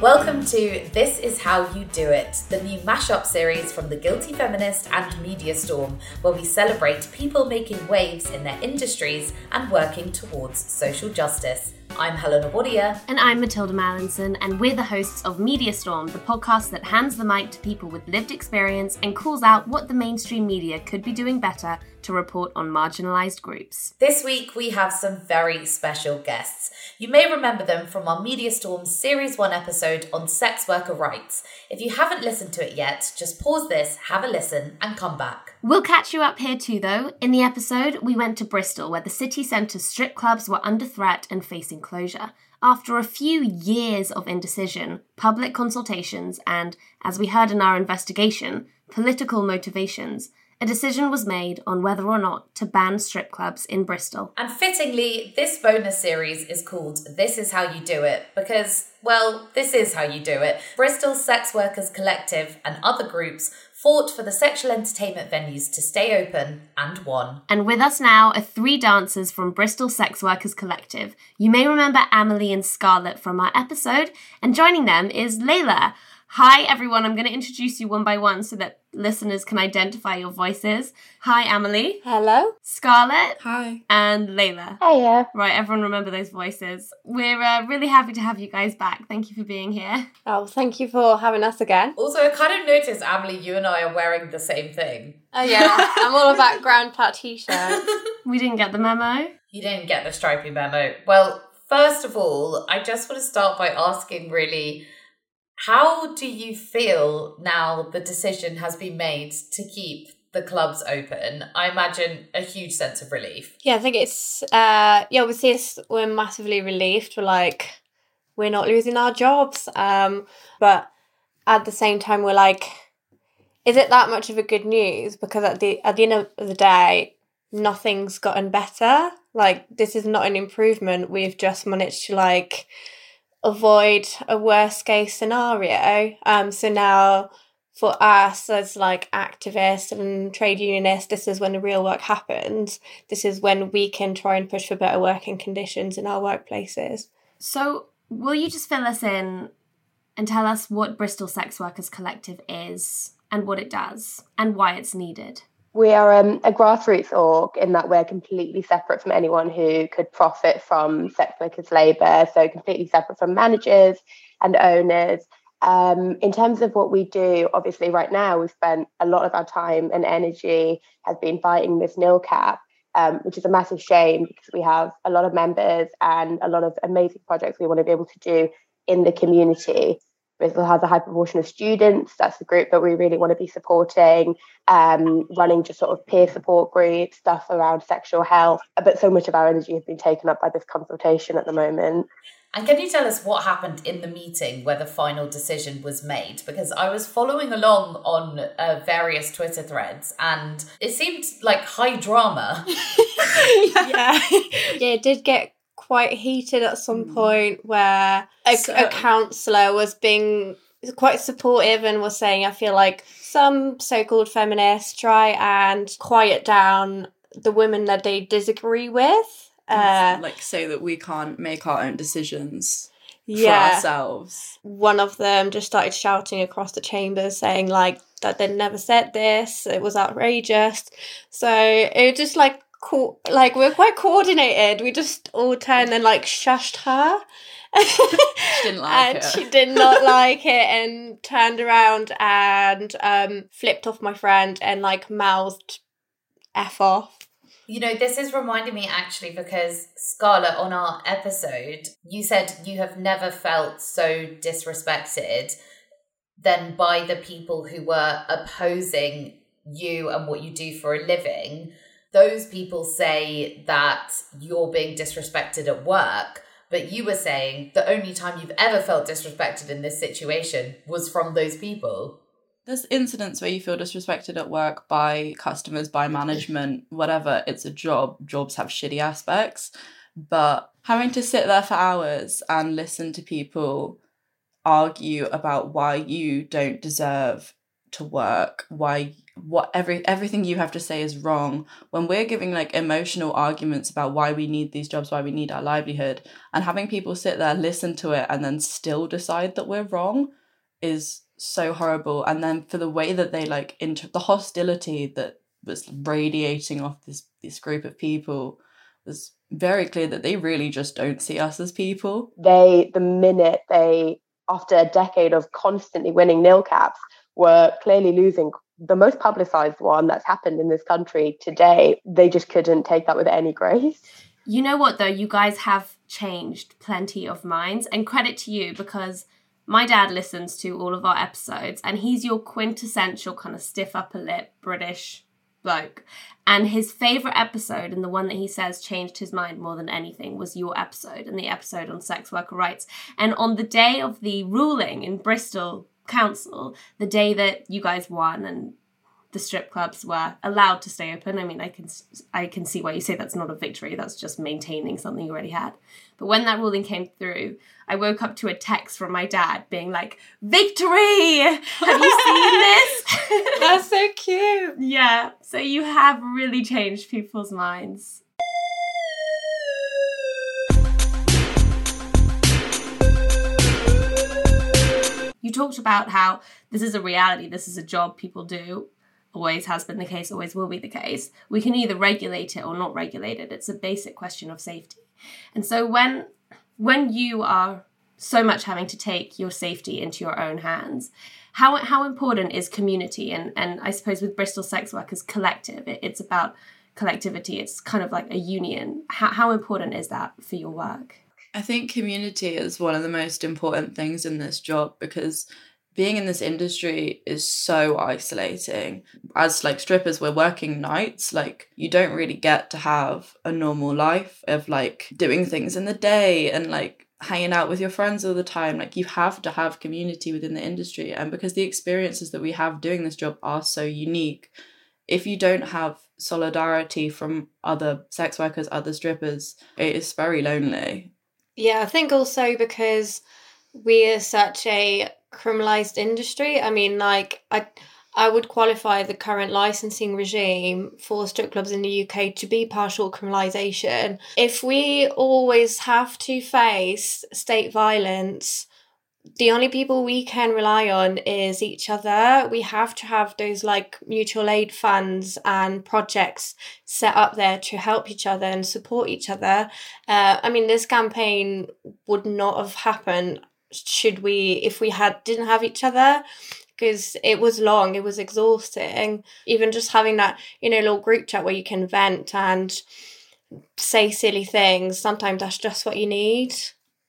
Welcome to This Is How You Do It, the new mashup series from The Guilty Feminist and Media Storm, where we celebrate people making waves in their industries and working towards social justice. I'm Helena Wadia. And I'm Mathilda Mallinson, and we're the hosts of Media Storm, the podcast that hands the mic to people with lived experience and calls out what the mainstream media could be doing better to report on marginalised groups. This week we have some very special guests. You may remember them from our Media Storm Series 1 episode on sex worker rights. If you haven't listened to it yet, just pause this, have a listen, and come back. We'll catch you up here too, though. In the episode, we went to Bristol, where the city centre's strip clubs were under threat and facing closure. After a few years of indecision, public consultations, and, as we heard in our investigation, political motivations, a decision was made on whether or not to ban strip clubs in Bristol. And fittingly, this bonus series is called This Is How You Do It because, well, this is how you do it. Bristol Sex Workers Collective and other groups fought for the sexual entertainment venues to stay open and won. And with us now are three dancers from Bristol Sex Workers Collective. You may remember Amelie and Scarlett from our episode, and joining them is Layla. Hi, everyone. I'm going to introduce you one by one so that listeners can identify your voices. Hi, Amelie. Hello. Scarlett. Hi. And Layla. Hiya. Right, everyone remember those voices. We're uh, really happy to have you guys back. Thank you for being here. Oh, thank you for having us again. Also, I kind of noticed, Amelie, you and I are wearing the same thing. Oh yeah, I'm all about ground pat t-shirt. We didn't get the memo. You didn't get the stripy memo. Well, first of all, I just want to start by asking really How do you feel now the decision has been made to keep the clubs open? I imagine a huge sense of relief. Yeah, I think it's uh yeah, obviously it's, we're massively relieved. We're like we're not losing our jobs. Um but at the same time we're like is it that much of a good news? Because at the at the end of the day, nothing's gotten better. Like this is not an improvement. We've just managed to like avoid a worst case scenario. Um so now for us as like activists and trade unionists, this is when the real work happens. This is when we can try and push for better working conditions in our workplaces. So, will you just fill us in and tell us what Bristol Sex Workers Collective is and what it does and why it's needed? We are um, a grassroots org in that we're completely separate from anyone who could profit from sex workers' labour, so completely separate from managers and owners. Um, in terms of what we do, obviously, right now we've spent a lot of our time and energy has been fighting this nil cap, um, which is a massive shame because we have a lot of members and a lot of amazing projects we want to be able to do in the community. Bristol has a high proportion of students. That's the group that we really want to be supporting, um, running just sort of peer support groups, stuff around sexual health. But so much of our energy has been taken up by this consultation at the moment. And can you tell us what happened in the meeting where the final decision was made? Because I was following along on uh, various Twitter threads and it seemed like high drama. yeah. yeah, it did get quite heated at some Mm. point where a, So- a councillor was being quite supportive and was saying, I feel like some so called feminists try and quiet down the women that they disagree with. Uh, like say that we can't make our own decisions for ourselves. One of them just started shouting across the chamber saying, like, that they never said this, it was outrageous. So it was just like, co- like we're quite coordinated. We just all turned and like shushed her. She didn't like and it. she did not like it and turned around and um flipped off my friend and like mouthed F off. You know, this is reminding me actually because Scarlett, on our episode, you said you have never felt so disrespected than by the people who were opposing you and what you do for a living. Those people say that you're being disrespected at work, but you were saying the only time you've ever felt disrespected in this situation was from those people. There's incidents where you feel disrespected at work by customers, by management, whatever. It's a job. Jobs have shitty aspects. But having to sit there for hours and listen to people argue about why you don't deserve to work, why what every everything you have to say is wrong. When we're giving like emotional arguments about why we need these jobs why we need our livelihood and having people sit there listen to it and then still decide that we're wrong is so horrible. And then for the way that they like into the hostility that was radiating off this this group of people was very clear that they really just don't see us as people. They, the minute they, after a decade of constantly winning nil caps, were clearly losing the most publicized one that's happened in this country today. They just couldn't take that with any grace. You know what, though? You guys have changed plenty of minds, and credit to you because my dad listens to all of our episodes, and he's your quintessential kind of stiff upper lip British bloke. And his favorite episode, and the one that he says changed his mind more than anything, was your episode and the episode on sex worker rights. And on the day of the ruling in Bristol Council, the day that you guys won and the strip clubs were allowed to stay open. I mean, I can I can see why you say that's not a victory. That's just maintaining something you already had. But when that ruling came through, I woke up to a text from my dad being like, "Victory! Have you seen this?" That's so cute. yeah. So you have really changed people's minds. You talked about how this is a reality, this is a job people do, always has been the case, always will be the case. We can either regulate it or not regulate it. It's a basic question of safety. And so when when you are so much having to take your safety into your own hands, how how important is community and and I suppose with Bristol Sex Workers Collective, it, it's about collectivity. It's kind of like a union. How how important is that for your work? I think community is one of the most important things in this job because being in this industry is so isolating. As like strippers, we're working nights. Like you don't really get to have a normal life of like doing things in the day and like hanging out with your friends all the time. Like you have to have community within the industry. And because the experiences that we have doing this job are so unique, if you don't have solidarity from other sex workers, other strippers, it is very lonely. Yeah, I think also because we are such a criminalized industry. I mean, like I I would qualify the current licensing regime for strip clubs in the UK to be partial criminalisation. If we always have to face state violence, the only people we can rely on is each other. We have to have those like mutual aid funds and projects set up there to help each other and support each other. Uh, I mean, this campaign would not have happened should we if we had didn't have each other because it was long it was exhausting even just having that you know little group chat where you can vent and say silly things sometimes that's just what you need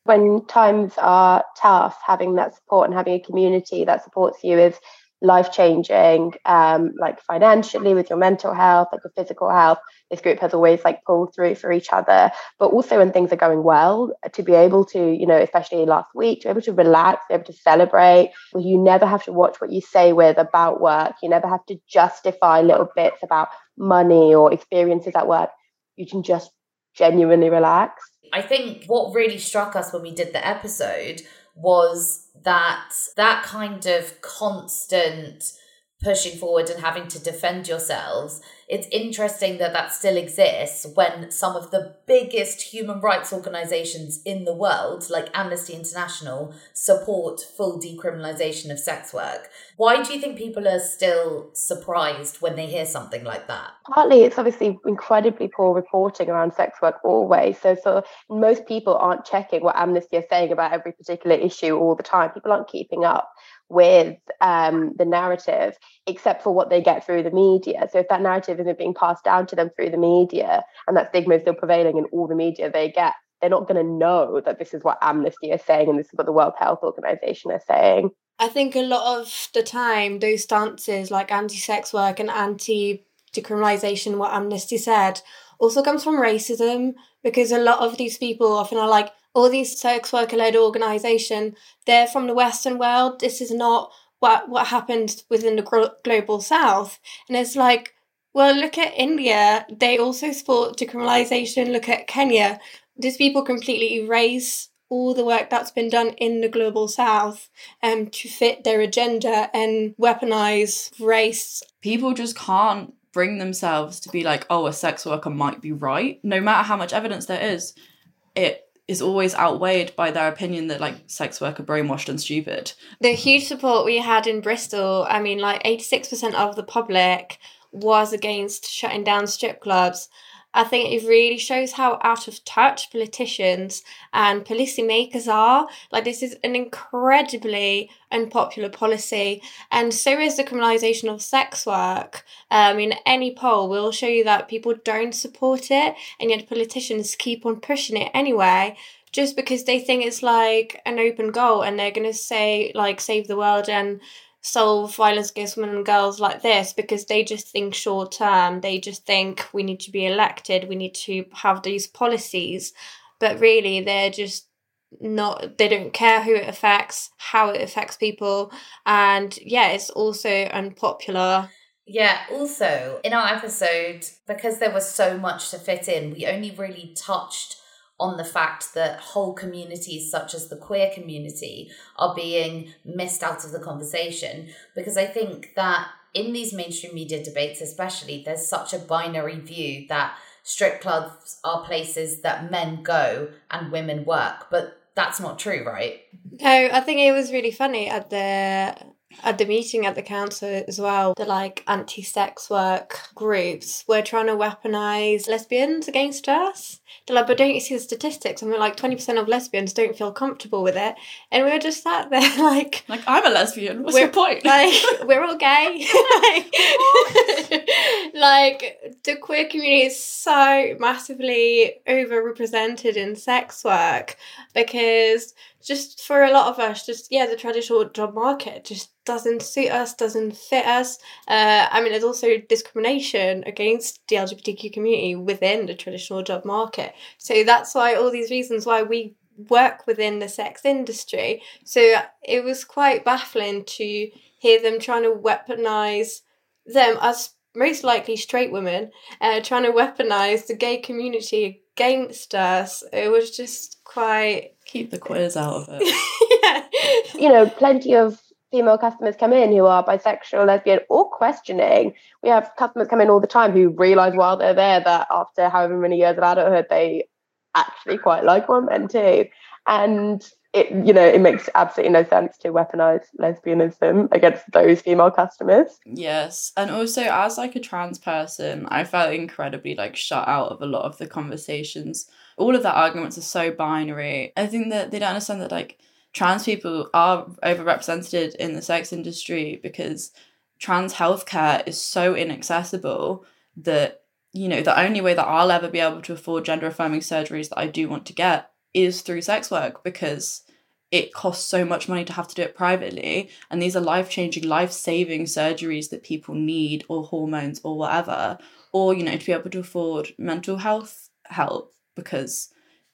when times are tough having that support and having a community that supports you is life changing, um, like financially with your mental health, like your physical health. This group has always like pulled through for each other. But also when things are going well, to be able to, you know, especially last week, to be able to relax, be able to celebrate. Well, you never have to watch what you say with about work. You never have to justify little bits about money or experiences at work. You can just genuinely relax. I think what really struck us when we did the episode was that that kind of constant pushing forward and having to defend yourselves it's interesting that that still exists when some of the biggest human rights organizations in the world, like Amnesty International, support full decriminalization of sex work. Why do you think people are still surprised when they hear something like that? Partly, it's obviously incredibly poor reporting around sex work always. So, for most people, aren't checking what Amnesty is saying about every particular issue all the time. People aren't keeping up with um, the narrative, except for what they get through the media. So if that narrative isn't being passed down to them through the media, and that stigma is still prevailing in all the media they get, they're not going to know that this is what Amnesty is saying and this is what the World Health Organization is saying. I think a lot of the time, those stances like anti sex work and anti decriminalisation, what Amnesty said, also comes from racism because a lot of these people often are like, all these sex worker led organisation, they're from the Western world. This is not what what happened within the global South. And it's like, well, look at India. They also support decriminalisation. Look at Kenya. These people completely erase all the work that's been done in the global south um, to fit their agenda and weaponize race. People just can't bring themselves to be like, oh, a sex worker might be right. No matter how much evidence there is, it is always outweighed by their opinion that like sex work are brainwashed and stupid. The huge support we had in Bristol, I mean, like 86% of the public was against shutting down strip clubs. I think it really shows how out of touch politicians and policymakers are. Like, this is an incredibly unpopular policy, and so is the criminalisation of sex work. Um, in any poll, we'll show you that people don't support it, and yet politicians keep on pushing it anyway just because they think it's like an open goal and they're going to say like save the world and solve violence against women and girls like this because they just think short term. They just think we need to be elected, we need to have these policies. But really, they're just not, they don't care who it affects, how it affects people. And yeah, it's also unpopular. Yeah, also in our episode, because there was so much to fit in, we only really touched on the fact that whole communities such as the queer community are being missed out of the conversation. Because I think that in these mainstream media debates especially there's such a binary view that strip clubs are places that men go and women work. But that's not true right? No i think it was really funny at the at the meeting at the council as well, the like anti sex work groups were trying to weaponize lesbians against us. They're like, but don't you see the statistics? And we're like, 20% of lesbians don't feel comfortable with it. And we were just sat there like, like I'm a lesbian. What's your point? Like, we're all gay. like, like the queer community is so massively overrepresented in sex work because just for a lot of us just yeah the traditional job market just doesn't suit us doesn't fit us uh, i mean there's also discrimination against the lgbtq community within the traditional job market so that's why all these reasons why we work within the sex industry so it was quite baffling to hear them trying to weaponize them as most likely straight women uh, trying to weaponize the gay community against us. It was just quite. Keep the queers out of it. yeah. You know, plenty of female customers come in who are bisexual, lesbian, or questioning. We have customers come in all the time who realize while they're there that after however many years of adulthood, they actually quite like women too. And it you know it makes absolutely no sense to weaponize lesbianism against those female customers yes and also as like a trans person i felt incredibly like shut out of a lot of the conversations all of the arguments are so binary i think that they don't understand that like trans people are overrepresented in the sex industry because trans healthcare is so inaccessible that you know the only way that i'll ever be able to afford gender affirming surgeries that i do want to get is through sex work because it costs so much money to have to do it privately. And these are life-changing life-saving surgeries that people need or hormones or whatever. Or you know to be able to afford mental health help because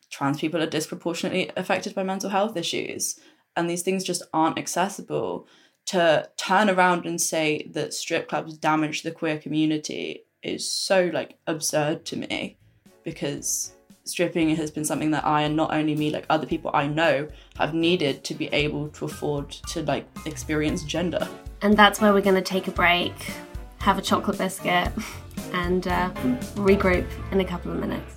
trans people are disproportionately affected by mental health issues and these things just aren't accessible to turn around and say that strip clubs damage the queer community is so like absurd to me because stripping has been something that I and not only me, like other people I know, have needed to be able to afford to like experience gender. And that's where we're going to take a break, have a chocolate biscuit, and uh, regroup in a couple of minutes.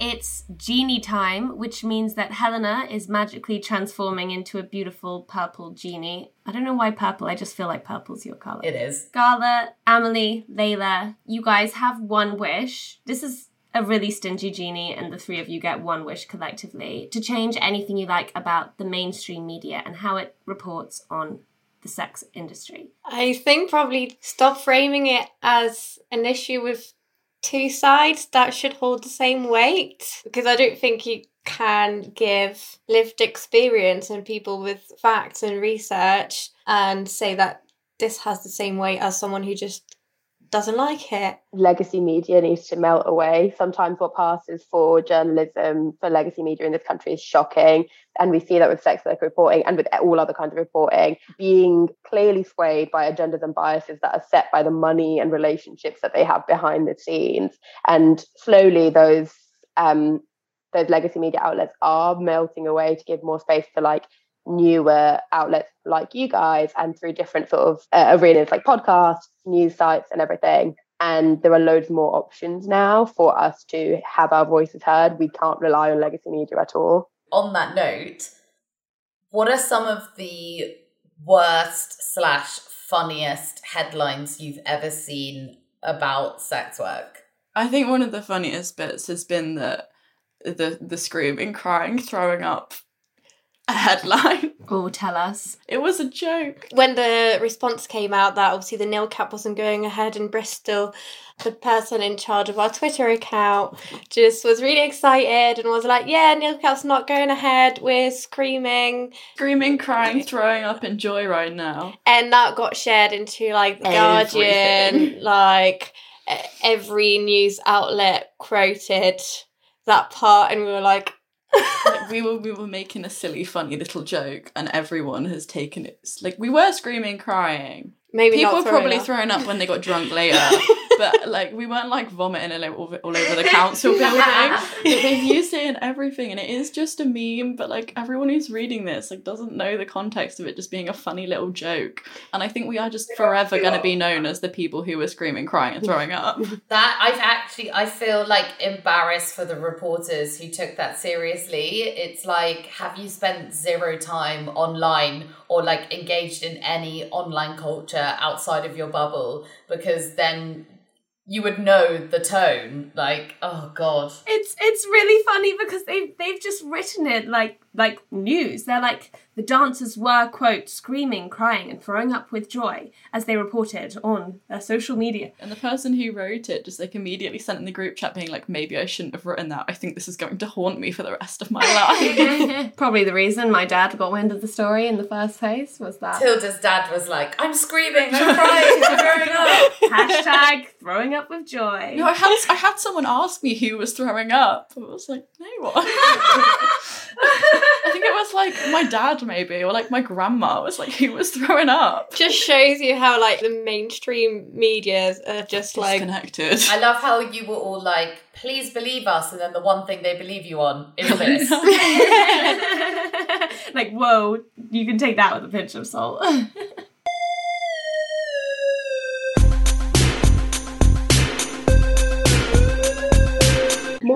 It's genie time, which means that Helena is magically transforming into a beautiful purple genie. I don't know why purple, I just feel like purple's your color. It is. Gala, Amelie, Layla, you guys have one wish. This is a really stingy genie, and the three of you get one wish collectively to change anything you like about the mainstream media and how it reports on the sex industry. I think probably stop framing it as an issue with two sides that should hold the same weight. Because I don't think you can give lived experience and people with facts and research and say that this has the same weight as someone who just doesn't like it. Legacy media needs to melt away. Sometimes what passes for journalism for legacy media in this country is shocking. And we see that with sex work reporting and with all other kinds of reporting being clearly swayed by agendas and biases that are set by the money and relationships that they have behind the scenes. And slowly those um, those legacy media outlets are melting away to give more space to like newer outlets like you guys and through different sort of uh, arenas like podcasts, news sites, and everything. And there are loads more options now for us to have our voices heard. We can't rely on legacy media at all. On that note, what are some of the worst slash funniest headlines you've ever seen about sex work? I think one of the funniest bits has been the the the screaming, crying, throwing up a headline. Oh, tell us. It was a joke. When the response came out that obviously the nil cap wasn't going ahead in Bristol, the person in charge of our Twitter account just was really excited and was like, "Yeah, nil cap's not going ahead. We're screaming, screaming, crying, throwing up in joy right now." And that got shared into like the Guardian, like every news outlet quoted that part, and we were like, like we were we were making a silly, funny little joke, and everyone has taken it. Like we were screaming, crying. Maybe people not were probably up. throwing up when they got drunk later, but like we weren't like vomiting all over, all over the council building. They've used it in everything, and it is just a meme. But like everyone who's reading this like doesn't know the context of it just being a funny little joke. And I think we are just forever going to be known as the people who were screaming, crying, and throwing up. That I've actually I feel like embarrassed for the reporters who took that seriously. It's like have you spent zero time online or like engaged in any online culture outside of your bubble because then you would know the tone like oh god. It's it's really funny because they've they've just written it like like news. They're like the dancers were quote screaming, crying, and throwing up with joy as they reported on their social media. And the person who wrote it just like immediately sent in the group chat being like, maybe I shouldn't have written that. I think this is going to haunt me for the rest of my life. Probably the reason my dad got wind of the story in the first place was that Tilda's dad was like I'm screaming I'm crying I'm throwing up hashtag throwing up with joy. no, I had I had someone ask me who was throwing up. I was like, no one. I think it was like my dad maybe, or like my grandma was like, who was throwing up. Just shows you how like the mainstream media are just like Disconnected. I love how you were all like please believe us and then the one thing they believe you on is this like, whoa, you can take that with a pinch of salt.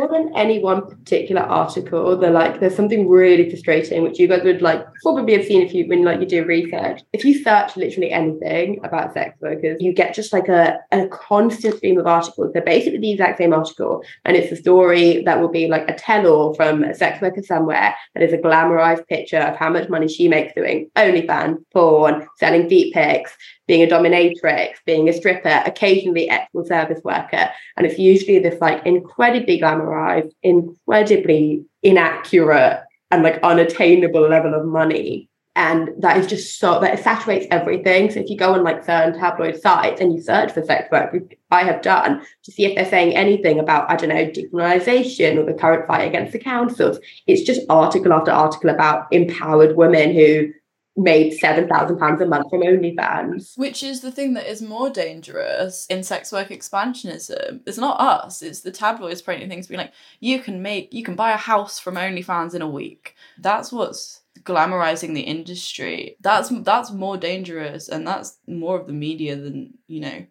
more than any one particular article, they're like there's something really frustrating which you guys would like probably have seen if you when like you do research. If you search literally anything about sex workers, you get just like a, a constant stream of articles. They're basically the exact same article, and it's a story that will be like a tell-all from a sex worker somewhere that is a glamorized picture of how much money she makes doing OnlyFans, porn, selling feet pics, being a dominatrix, being a stripper, occasionally ethical service worker. And it's usually this like incredibly glamorized, incredibly inaccurate and like unattainable level of money. And that is just so that it saturates everything. So if you go on like certain tabloid sites and you search for sex work, I have done, to see if they're saying anything about, I don't know, decriminalization or the current fight against the councils, it's just article after article about empowered women who made seven thousand pounds a month from OnlyFans. Which is the thing that is more dangerous in sex work expansionism. It's not us, it's the tabloids printing things being like, you can make you can buy a house from OnlyFans in a week. That's what's glamorizing the industry. That's that's more dangerous and that's more of the media than, you know,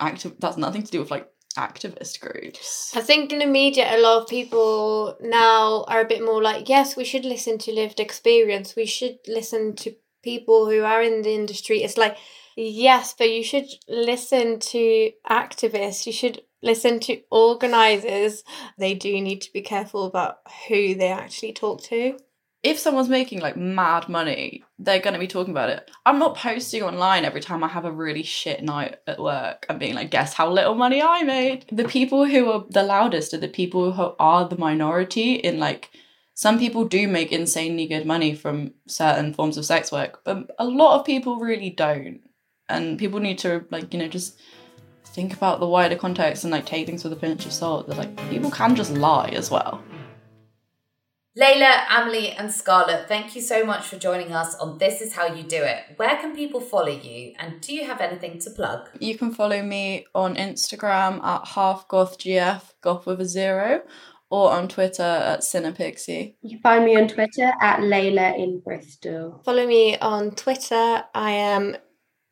active that's nothing to do with like activist groups. I think in the media, a lot of people now are a bit more like, yes, we should listen to lived experience. We should listen to people who are in the industry. It's like, yes, but you should listen to activists. You should listen to organizers. They do need to be careful about who they actually talk to if someone's making like mad money, they're going to be talking about it. I'm not posting online every time I have a really shit night at work and being like, guess how little money I made. The people who are the loudest are the people who are the minority in like, some people do make insanely good money from certain forms of sex work, but a lot of people really don't. And people need to like, you know, just think about the wider context and like take things with a pinch of salt. That like people can just lie as well. Layla, Amelie, and Scarlett, thank you so much for joining us on This Is How You Do It. Where can people follow you, and do you have anything to plug? You can follow me on Instagram at halfgothgf, goth with a zero, or on Twitter at Cinepixie. You can find me on Twitter at Layla in Bristol. Follow me on Twitter. I am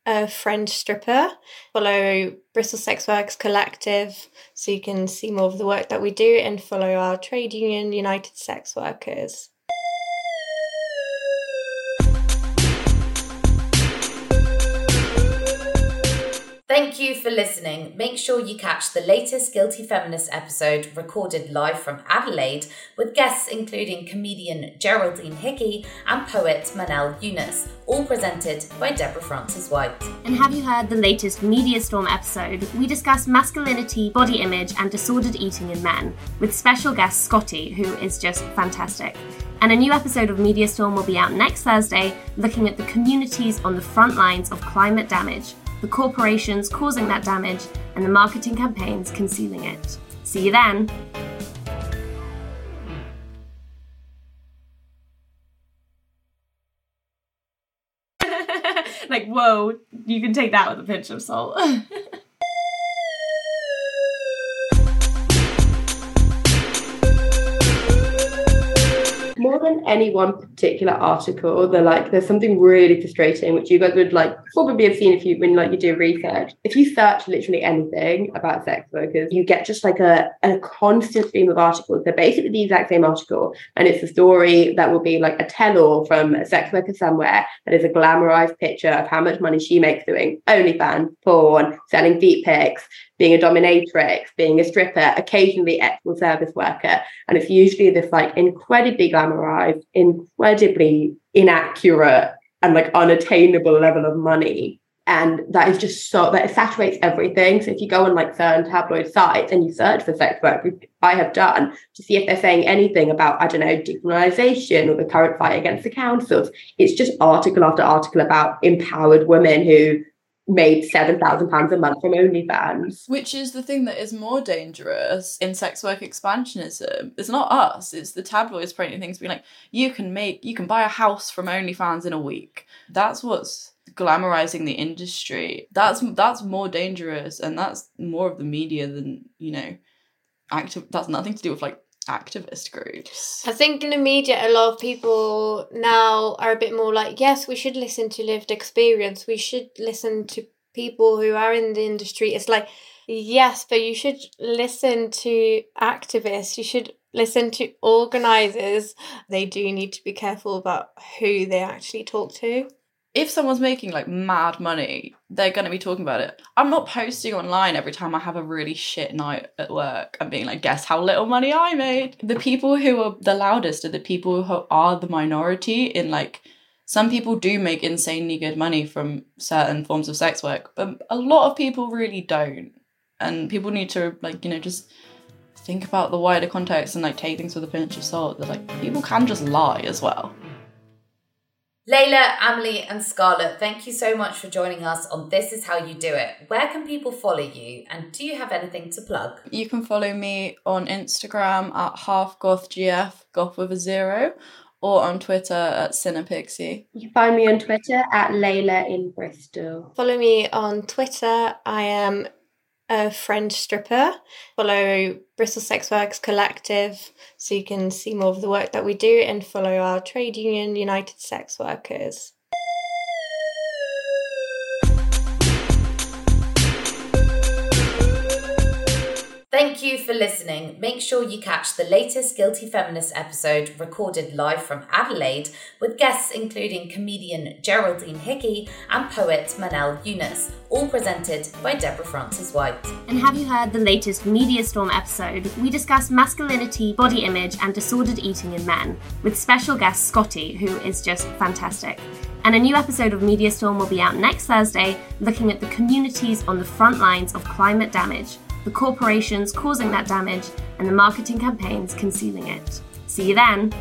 a friend stripper. Follow Bristol Sex Works Collective so you can see more of the work that we do and follow our trade union, United Sex Workers. Thank you for listening. Make sure you catch the latest Guilty Feminist episode recorded live from Adelaide with guests including comedian Geraldine Hickey and poet Manal Younus, all presented by Deborah Frances-White. And have you heard the latest Media Storm episode? We discuss masculinity, body image, and disordered eating in men with special guest Scotty, who is just fantastic. And a new episode of Media Storm will be out next Thursday, looking at the communities on the front lines of climate damage, the corporations causing that damage, and the marketing campaigns concealing it. See you then! like, whoa, you can take that with a pinch of salt. than any one particular article, they're like there's something really frustrating which you guys would like probably have seen if you when like you do research. If you search literally anything about sex workers, you get just like a, a constant stream of articles. They're basically the exact same article, and it's a story that will be like a tell-all from a sex worker somewhere that is a glamorized picture of how much money she makes doing OnlyFans, porn, selling feet pics, being a dominatrix, being a stripper, occasionally ethical service worker. And it's usually this like incredibly glamorized, incredibly inaccurate and like unattainable level of money. And that is just so that it saturates everything. So if you go on like certain tabloid sites and you search for sex work, I have done to see if they're saying anything about, I don't know, decriminalization or the current fight against the councils, it's just article after article about empowered women who made seven thousand pounds a month from OnlyFans. Which is the thing that is more dangerous in sex work expansionism. It's not us, it's the tabloids printing things being like, you can make you can buy a house from OnlyFans in a week. That's what's glamorizing the industry. That's that's more dangerous and that's more of the media than, you know, active that's nothing to do with like activist groups. I think in the media, a lot of people now are a bit more like, yes, we should listen to lived experience. We should listen to people who are in the industry. It's like, yes, but you should listen to activists. You should listen to organizers. They do need to be careful about who they actually talk to if someone's making like mad money, they're going to be talking about it. I'm not posting online every time I have a really shit night at work and being like, guess how little money I made. The people who are the loudest are the people who are the minority in like, some people do make insanely good money from certain forms of sex work, but a lot of people really don't. And people need to like, you know, just think about the wider context and like take things with a pinch of salt that like people can just lie as well. Layla, Amelie, and Scarlett, thank you so much for joining us on This Is How You Do It. Where can people follow you, and do you have anything to plug? You can follow me on Instagram at halfgothgf, goth with a zero, or on Twitter at Cinepixie. You can find me on Twitter at Layla in Bristol. Follow me on Twitter. I am a French stripper. Follow Bristol Sex Works Collective so you can see more of the work that we do and follow our trade union, United Sex Workers. Thank you for listening. Make sure you catch the latest Guilty Feminist episode recorded live from Adelaide with guests including comedian Geraldine Hickey and poet Manal Younus, all presented by Deborah Frances-White. And have you heard the latest Media Storm episode? We discuss masculinity, body image, and disordered eating in men with special guest Scotty, who is just fantastic. And a new episode of Media Storm will be out next Thursday, looking at the communities on the front lines of climate damage the corporations causing that damage, and the marketing campaigns concealing it. See you then!